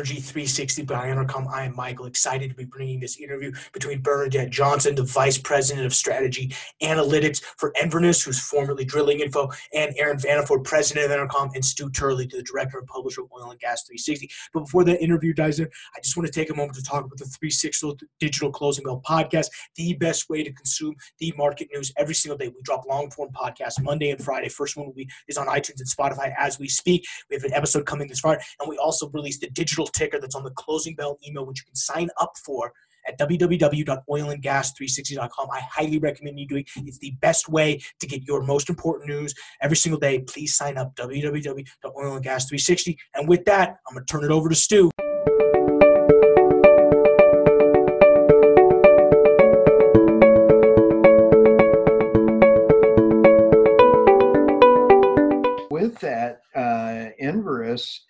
Energy 360 by Intercom. I am Michael, excited to be bringing this interview between Bernadette Johnson, the Vice President of Strategy Analytics for Enverus, who's formerly Drilling Info, and Aaron Vanderford, President of Intercom, and Stu Turley, the Director and Publisher of Oil and Gas 360. But before that interview dives in, I just want to take a moment to talk about the 360 Digital Closing Bell podcast, the best way to consume the market news every single day. We drop long form podcasts Monday and Friday. First one will be is on iTunes and Spotify as we speak. We have an episode coming this Friday, and we also released the digital ticker that's on the closing bell email, which you can sign up for at www.oilandgas360.com. I highly recommend you doing. It's the best way to get your most important news every single day. Please sign up www.oilandgas360. And with that, I'm gonna turn it over to Stu.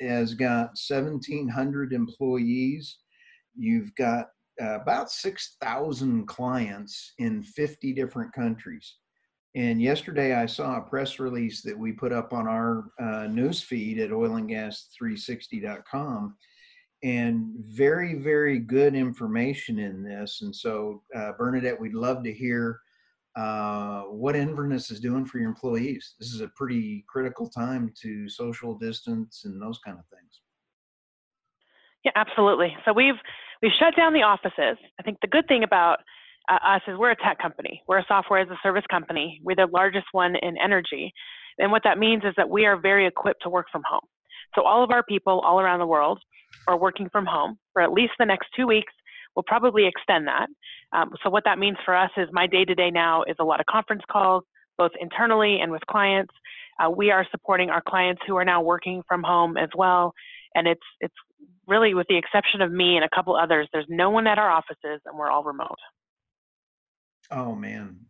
Has got 1,700 employees. You've got uh, about 6,000 clients in 50 different countries. And yesterday I saw a press release that we put up on our uh, news feed at oilandgas360.com and very, very good information in this. And so, uh, Bernadette, we'd love to hear uh, what Enverus is doing for your employees. This is a pretty critical time to social distance and those kind of things. Yeah, absolutely. So we've we've shut down the offices. I think the good thing about uh, us is we're a tech company. We're a software as a service company. We're the largest one in energy, and what that means is that we are very equipped to work from home. So all of our people all around the world are working from home for at least the next two weeks. We'll probably extend that. Um, so what that means for us is my day to day now is a lot of conference calls, both internally and with clients. Uh, we are supporting our clients who are now working from home as well, and it's it's really with the exception of me and a couple others, there's no one at our offices, and we're all remote. Oh man,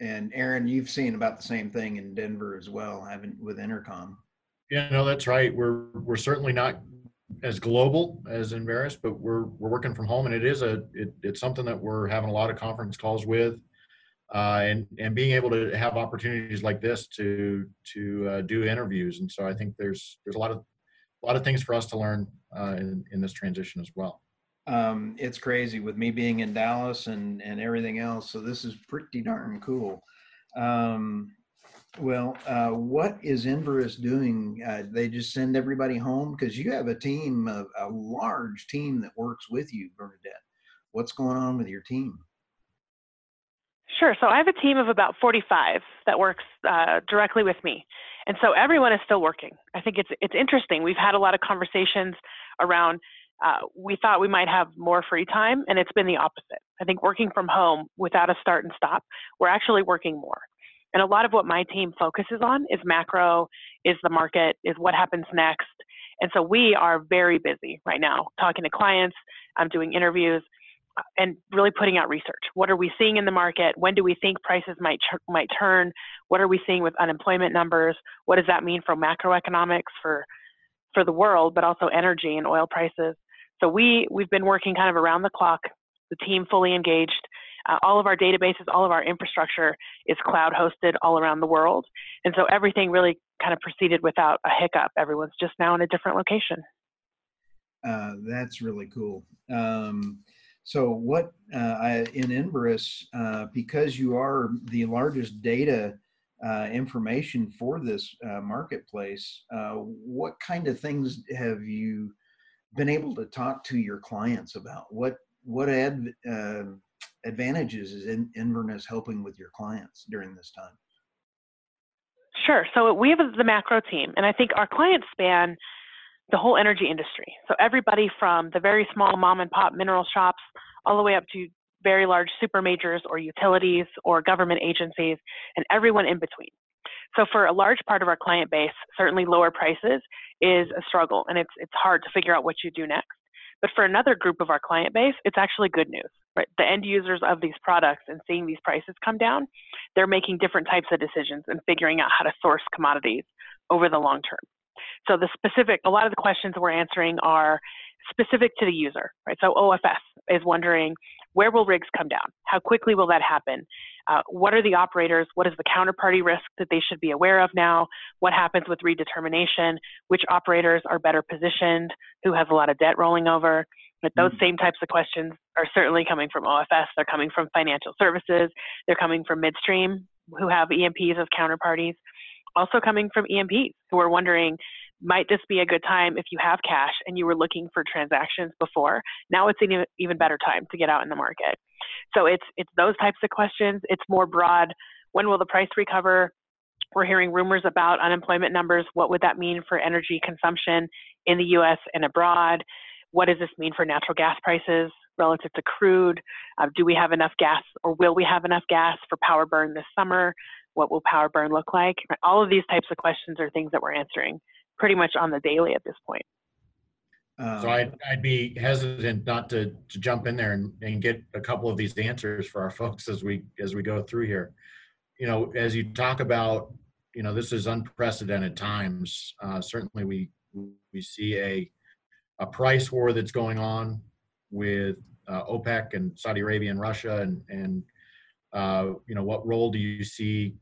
and Aaron, you've seen about the same thing in Denver as well, haven't with Intercom? Yeah, no, that's right. We're we're certainly not as global as in Enverus, but we're we're working from home, and it is a it, it's something that we're having a lot of conference calls with, uh, and and being able to have opportunities like this to to uh, do interviews, and so I think there's there's a lot of a lot of things for us to learn uh, in in this transition as well. Um, it's crazy with me being in Dallas and and everything else, so this is pretty darn cool. Um, well, uh, what is Enverus doing? Uh, they just send everybody home because you have a team, of, a large team that works with you, Bernadette. What's going on with your team? Sure. So I have a team of about 45 that works uh, directly with me, and so everyone is still working. I think it's it's interesting. We've had a lot of conversations around. Uh, we thought we might have more free time, and it's been the opposite. I think working from home without a start and stop, we're actually working more. And a lot of what my team focuses on is macro, is the market, is what happens next. And so we are very busy right now talking to clients, I'm doing interviews, uh, and really putting out research. What are we seeing in the market? When do we think prices might might turn? What are we seeing with unemployment numbers? What does that mean for macroeconomics for for the world, but also energy and oil prices? So we we've been working kind of around the clock. The team fully engaged, uh, all of our databases, all of our infrastructure is cloud hosted all around the world. And so everything really kind of proceeded without a hiccup. Everyone's just now in a different location. Uh, that's really cool. Um, so, what uh, I, in Enverus, uh, because you are the largest data uh, information for this uh, marketplace, what kind of things have you been able to talk to your clients about? What what ad, advantages is in, Enverus helping with your clients during this time? Sure. So we have the macro team, and I think our clients span the whole energy industry. So everybody from the very small mom and pop mineral shops all the way up to very large super majors or utilities or government agencies and everyone in between. So for a large part of our client base, certainly lower prices is a struggle and it's it's hard to figure out what you do next. But for another group of our client base, it's actually good news, right? The end users of these products and seeing these prices come down, they're making different types of decisions and figuring out how to source commodities over the long term. So the specific, a lot of the questions we're answering are specific to the user, right? So OFS is wondering where will rigs come down? How quickly will that happen? Uh, what are the operators? What is the counterparty risk that they should be aware of now? What happens with redetermination? Which operators are better positioned? Who has a lot of debt rolling over? But those mm-hmm. same types of questions are certainly coming from OFS. They're coming from financial services. They're coming from midstream, who have E&Ps as counterparties. Also coming from E&Ps, who are wondering, might this be a good time if you have cash and you were looking for transactions before? Now it's an even better time to get out in the market. So it's it's those types of questions. It's more broad. When will the price recover? We're hearing rumors about unemployment numbers. What would that mean for energy consumption in the U.S. and abroad? What does this mean for natural gas prices relative to crude? Uh, do we have enough gas, or will we have enough gas for power burn this summer? What will power burn look like? All of these types of questions are things that we're answering pretty much on the daily at this point. Um, so I'd, I'd be hesitant not to, to jump in there and, and get a couple of these answers for our folks as we as we go through here. You know, as you talk about, you know, this is unprecedented times. Uh, certainly, we we see a a price war that's going on with uh, OPEC and Saudi Arabia and Russia, and and uh, you know, what role do you see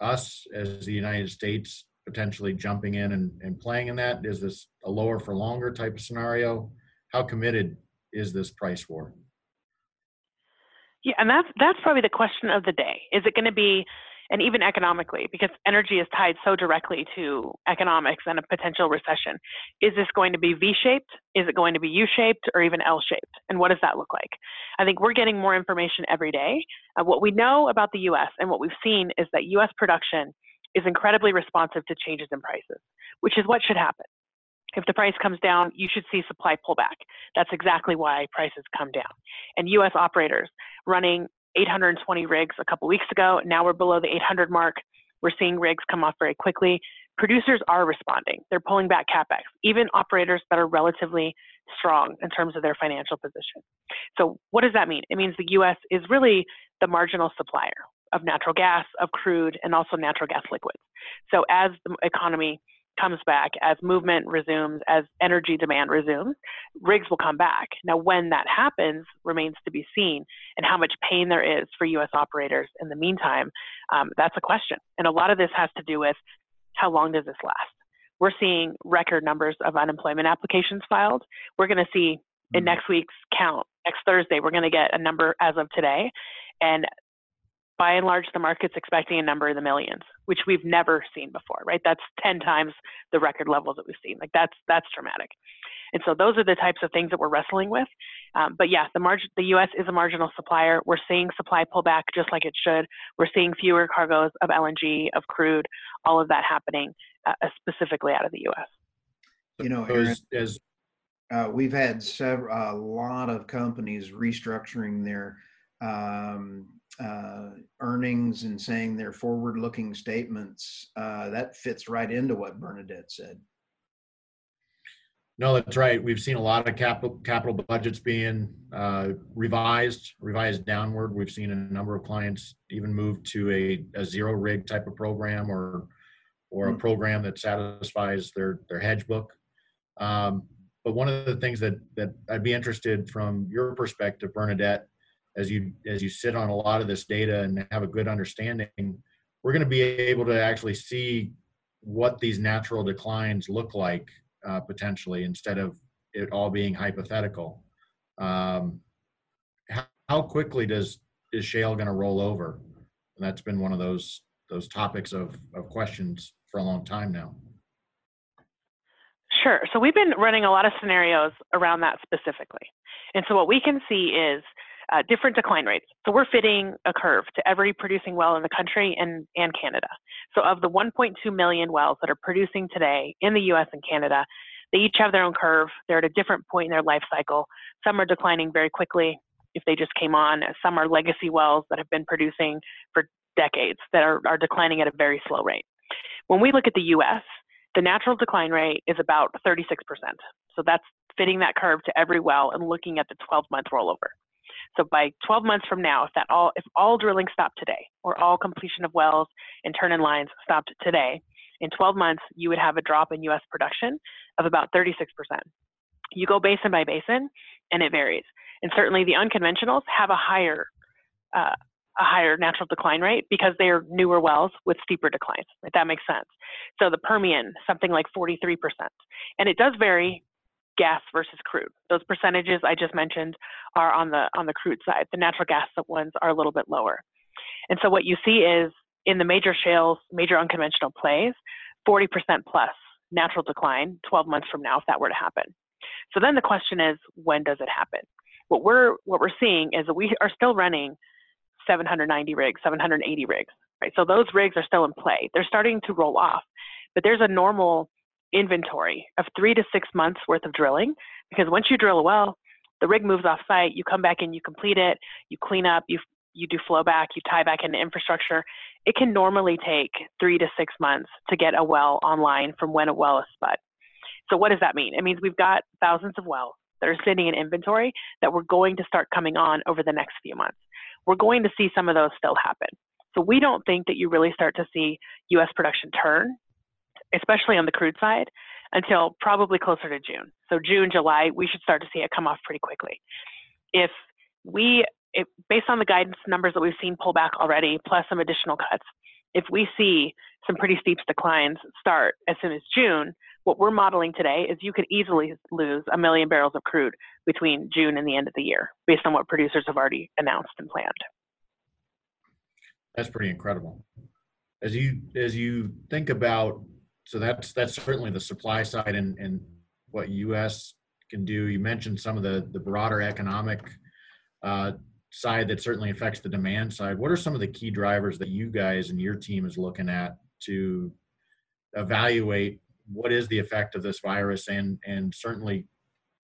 us as the United States potentially jumping in and, and playing in that? Is this a lower for longer type of scenario? How committed is this price war? Yeah, and that's that's probably the question of the day. Is it going to be, and even economically, because energy is tied so directly to economics and a potential recession. Is this going to be V-shaped? Is it going to be U-shaped or even L-shaped? And what does that look like? I think we're getting more information every day. Uh, what we know about the U.S. and what we've seen is that U.S. production is incredibly responsive to changes in prices, which is what should happen. If the price comes down, you should see supply pull back. That's exactly why prices come down. And US operators running 820 rigs a couple weeks ago, now we're below the 800 mark. We're seeing rigs come off very quickly. Producers are responding. They're pulling back capex, even operators that are relatively strong in terms of their financial position. So, what does that mean? It means the US is really the marginal supplier of natural gas, of crude, and also natural gas liquids. So as the economy comes back, as movement resumes, as energy demand resumes, rigs will come back. Now, when that happens remains to be seen, and how much pain there is for U.S. operators in the meantime, um, that's a question. And a lot of this has to do with how long does this last? We're seeing record numbers of unemployment applications filed. We're going to see in hmm. next week's count, next Thursday, we're going to get a number as of today. And by and large, the market's expecting a number in the millions, which we've never seen before, right? That's 10 times the record levels that we've seen. Like that's that's dramatic. And so those are the types of things that we're wrestling with. Um, but yeah, the margin, the U.S. is a marginal supplier. We're seeing supply pull back just like it should. We're seeing fewer cargoes of LNG, of crude, all of that happening uh, specifically out of the U.S. You know, Aaron, as, uh, we've had several, a lot of companies restructuring their um, uh, earnings and saying their forward-looking statements, uh, that fits right into what Bernadette said. No, that's right. We've seen a lot of capital capital budgets being uh, revised, revised downward. We've seen a number of clients even move to a, a zero rig type of program or or a hmm. program that satisfies their their hedge book. Um, but one of the things that that I'd be interested from your perspective, Bernadette, as you as you sit on a lot of this data and have a good understanding we're going to be able to actually see what these natural declines look like uh, potentially instead of it all being hypothetical um, how, how quickly does is shale going to roll over and that's been one of those those topics of, of questions for a long time now Sure. So we've been running a lot of scenarios around that specifically. And so what we can see is uh, different decline rates. So we're fitting a curve to every producing well in the country and, and Canada. So of the 1.2 million wells that are producing today in the US and Canada, they each have their own curve. They're at a different point in their life cycle. Some are declining very quickly if they just came on. Some are legacy wells that have been producing for decades that are, are declining at a very slow rate. When we look at the US, the natural decline rate is about 36%. So that's fitting that curve to every well and looking at the 12 month rollover. So by 12 months from now, if that all if all drilling stopped today, or all completion of wells and turn-in lines stopped today, in 12 months you would have a drop in U.S. production of about 36%. You go basin by basin, and it varies. And certainly the unconventionals have a higher uh, a higher natural decline rate because they are newer wells with steeper declines. If that makes sense. So the Permian, something like 43%. And it does vary gas versus crude. Those percentages I just mentioned are on the on the crude side. The natural gas ones are a little bit lower. And so what you see is in the major shales, major unconventional plays, 40% plus natural decline 12 months from now if that were to happen. So then the question is, when does it happen? What we're what we're seeing is that we are still running 790 rigs, 780 rigs, right? So those rigs are still in play. They're starting to roll off, but there's a normal inventory of three to six months worth of drilling because once you drill a well, the rig moves off site, you come back in, you complete it, you clean up, you you do flow back, you tie back into infrastructure. It can normally take three to six months to get a well online from when a well is spud. So what does that mean? It means we've got thousands of wells that are sitting in inventory that we're going to start coming on over the next few months. We're going to see some of those still happen. So we don't think that you really start to see U.S. production turn, especially on the crude side, until probably closer to June. So June, July, we should start to see it come off pretty quickly. If we, if, based on the guidance numbers that we've seen pull back already, plus some additional cuts, if we see some pretty steep declines start as soon as June, what we're modeling today is you could easily lose a million barrels of crude between June and the end of the year, based on what producers have already announced and planned. That's pretty incredible. As you as you think about, so that's that's certainly the supply side and and what U.S. can do. You mentioned some of the the broader economic uh, side that certainly affects the demand side. What are some of the key drivers that you guys and your team is looking at to evaluate what is the effect of this virus and and certainly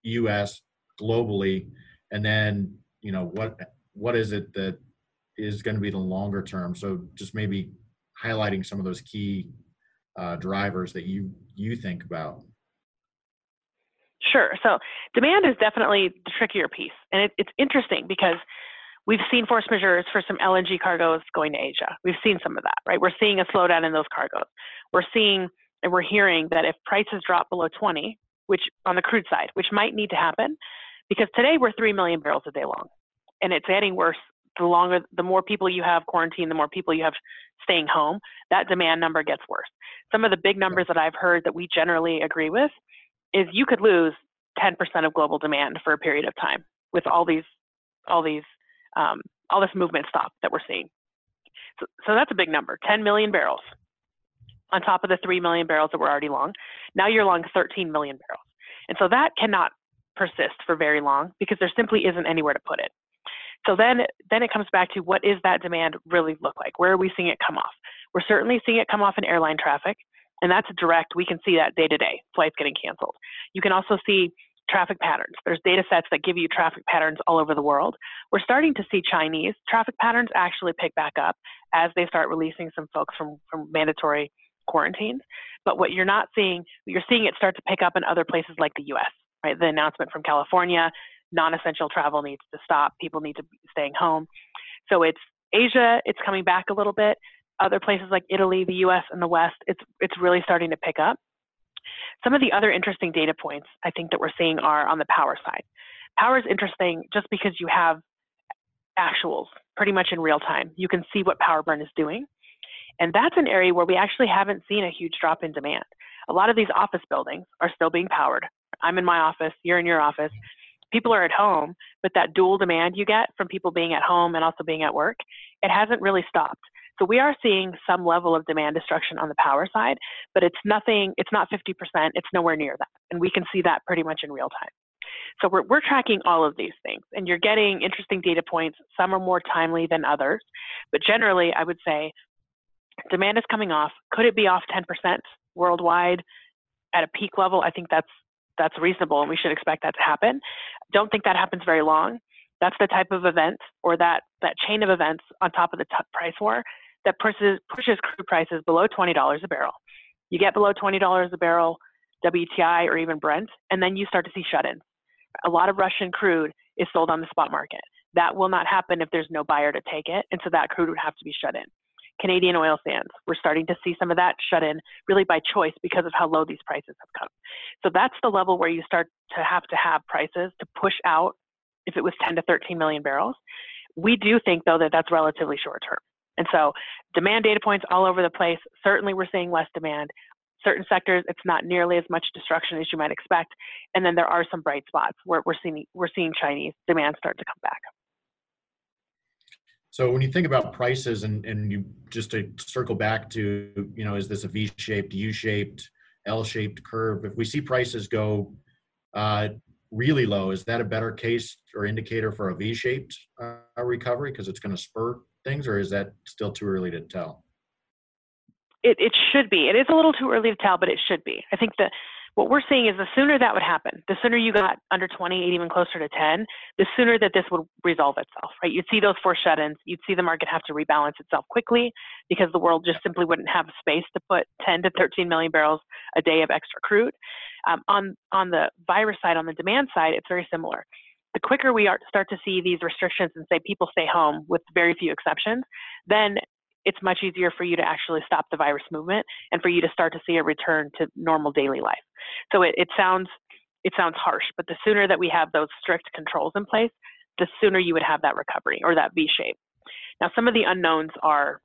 us globally and then you know what what is it that is going to be the longer term so just maybe highlighting some of those key uh, drivers that you you think about? Sure. So demand is definitely the trickier piece and it, it's interesting because we've seen force majeures for some lng cargoes going to asia. We've seen some of that right? We're seeing a slowdown in those cargoes. We're seeing and we're hearing that if prices drop below 20, which on the crude side, which might need to happen, because today we're 3 million barrels a day long, and it's getting worse the longer, the more people you have quarantined, the more people you have staying home, that demand number gets worse. Some of the big numbers that I've heard that we generally agree with is you could lose 10% of global demand for a period of time with all these, all these, um, all this movement stop that we're seeing. So, so that's a big number, 10 million barrels on top of the 3 million barrels that were already long. Now you're long 13 million barrels. And so that cannot persist for very long because there simply isn't anywhere to put it. So then, then it comes back to what is that demand really look like? Where are we seeing it come off? We're certainly seeing it come off in airline traffic, and that's direct. We can see that day to day, flights getting canceled. You can also see traffic patterns. There's data sets that give you traffic patterns all over the world. We're starting to see Chinese traffic patterns actually pick back up as they start releasing some folks from, from mandatory quarantines. But what you're not seeing, you're seeing it start to pick up in other places like the US, right? The announcement from California, non-essential travel needs to stop. People need to be staying home. So it's Asia, it's coming back a little bit. Other places like Italy, the US, and the West, it's it's really starting to pick up. Some of the other interesting data points I think that we're seeing are on the power side. Power is interesting just because you have actuals pretty much in real time. You can see what power burn is doing. And that's an area where we actually haven't seen a huge drop in demand. A lot of these office buildings are still being powered. I'm in my office, you're in your office. People are at home, but that dual demand you get from people being at home and also being at work, it hasn't really stopped. So we are seeing some level of demand destruction on the power side, but it's nothing, it's not 50%, it's nowhere near that. And we can see that pretty much in real time. So we're, we're tracking all of these things and you're getting interesting data points. Some are more timely than others, but generally I would say demand is coming off. Could it be off 10% worldwide at a peak level? I think that's that's reasonable, and we should expect that to happen. Don't think that happens very long. That's the type of event or that that chain of events on top of the t- price war that pushes pushes crude prices below $20 a barrel. You get below $20 a barrel WTI or even Brent, and then you start to see shut-ins. A lot of Russian crude is sold on the spot market. That will not happen if there's no buyer to take it, and so that crude would have to be shut in. Canadian oil sands. We're starting to see some of that shut in really by choice because of how low these prices have come. So that's the level where you start to have to have prices to push out if it was 10 to 13 million barrels. We do think, though, that that's relatively short term. And so demand data points all over the place. Certainly, we're seeing less demand. Certain sectors, it's not nearly as much destruction as you might expect. And then there are some bright spots where we're seeing we're seeing Chinese demand start to come back. So when you think about prices and, and you just to circle back to, you know, is this a V-shaped, U-shaped, L-shaped curve? If we see prices go uh, really low, is that a better case or indicator for a V-shaped uh, recovery because it's going to spur things, or is that still too early to tell? It, it should be. It is a little too early to tell, but it should be. I think that what we're seeing is the sooner that would happen, the sooner you got under 20, even closer to 10, the sooner that this would resolve itself, right? You'd see those four shut-ins. You'd see the market have to rebalance itself quickly because the world just simply wouldn't have space to put 10 to 13 million barrels a day of extra crude. Um, on on the virus side, on the demand side, it's very similar. The quicker we are, start to see these restrictions and say people stay home with very few exceptions, then it's much easier for you to actually stop the virus movement and for you to start to see a return to normal daily life. So it, it sounds it sounds harsh, but the sooner that we have those strict controls in place, the sooner you would have that recovery or that V shape. Now, some of the unknowns are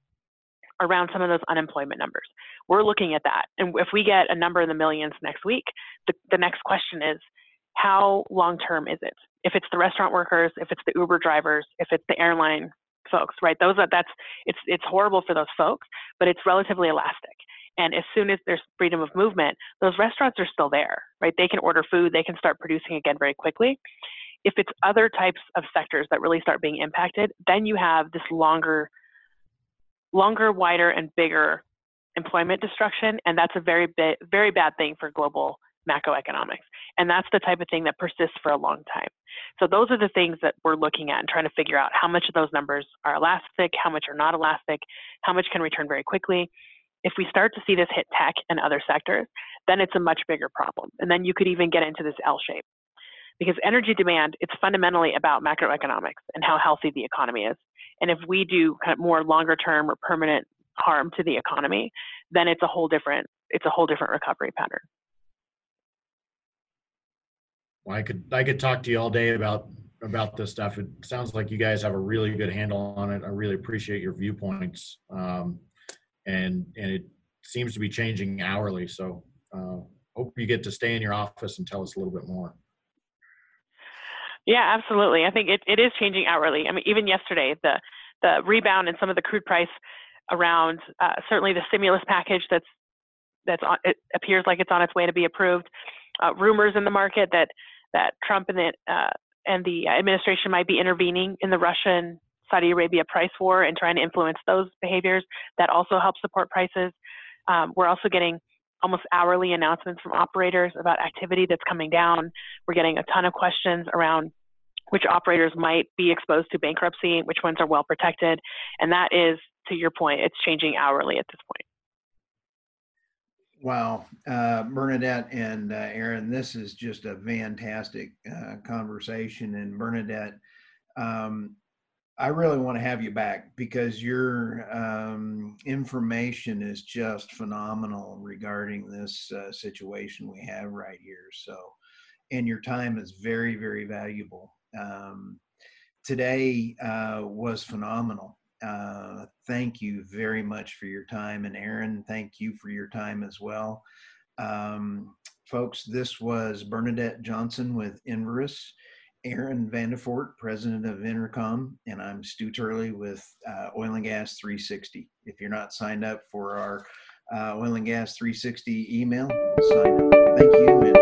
around some of those unemployment numbers. We're looking at that. And if we get a number in the millions next week, the, the next question is how long term is it? If it's the restaurant workers, if it's the Uber drivers, if it's the airline folks, right? Those are that's it's it's horrible for those folks, but it's relatively elastic. And as soon as there's freedom of movement, those restaurants are still there, right? They can order food, they can start producing again very quickly. If it's other types of sectors that really start being impacted, then you have this longer, longer, wider, and bigger employment destruction, and that's a very bit, very bad thing for global macroeconomics. And that's the type of thing that persists for a long time. So those are the things that we're looking at and trying to figure out how much of those numbers are elastic, how much are not elastic, how much can return very quickly. If we start to see this hit tech and other sectors, then it's a much bigger problem. And then you could even get into this L shape. Because energy demand, it's fundamentally about macroeconomics and how healthy the economy is. And if we do kind of more longer term or permanent harm to the economy, then it's a whole different it's a whole different recovery pattern. I could I could talk to you all day about about this stuff. It sounds like you guys have a really good handle on it. I really appreciate your viewpoints, um, and and it seems to be changing hourly. So uh, hope you get to stay in your office and tell us a little bit more. Yeah, absolutely. I think it, it is changing hourly. I mean, even yesterday, the the rebound in some of the crude price around uh, certainly the stimulus package that's that's on, it appears like it's on its way to be approved. Uh, rumors in the market that that Trump and the uh, and the administration might be intervening in the Russian Saudi Arabia price war and trying to influence those behaviors. That also helps support prices. Um, we're also getting almost hourly announcements from operators about activity that's coming down. We're getting a ton of questions around which operators might be exposed to bankruptcy, which ones are well protected, and that is, to your point, it's changing hourly at this point. Wow, uh, Bernadette and uh, Aaron, this is just a fantastic uh, conversation. And Bernadette, um, I really want to have you back because your um, information is just phenomenal regarding this uh, situation we have right here. So, and your time is very, very valuable. Um, today uh, was phenomenal. Uh, thank you very much for your time. And Aaron, thank you for your time as well. Um, folks, this was Bernadette Johnson with Enverus, Aaron Vanderford, president of Intercom, and I'm Stu Turley with uh, Oil and Gas 360. If you're not signed up for our uh, Oil and Gas 360 email, sign up. Thank you.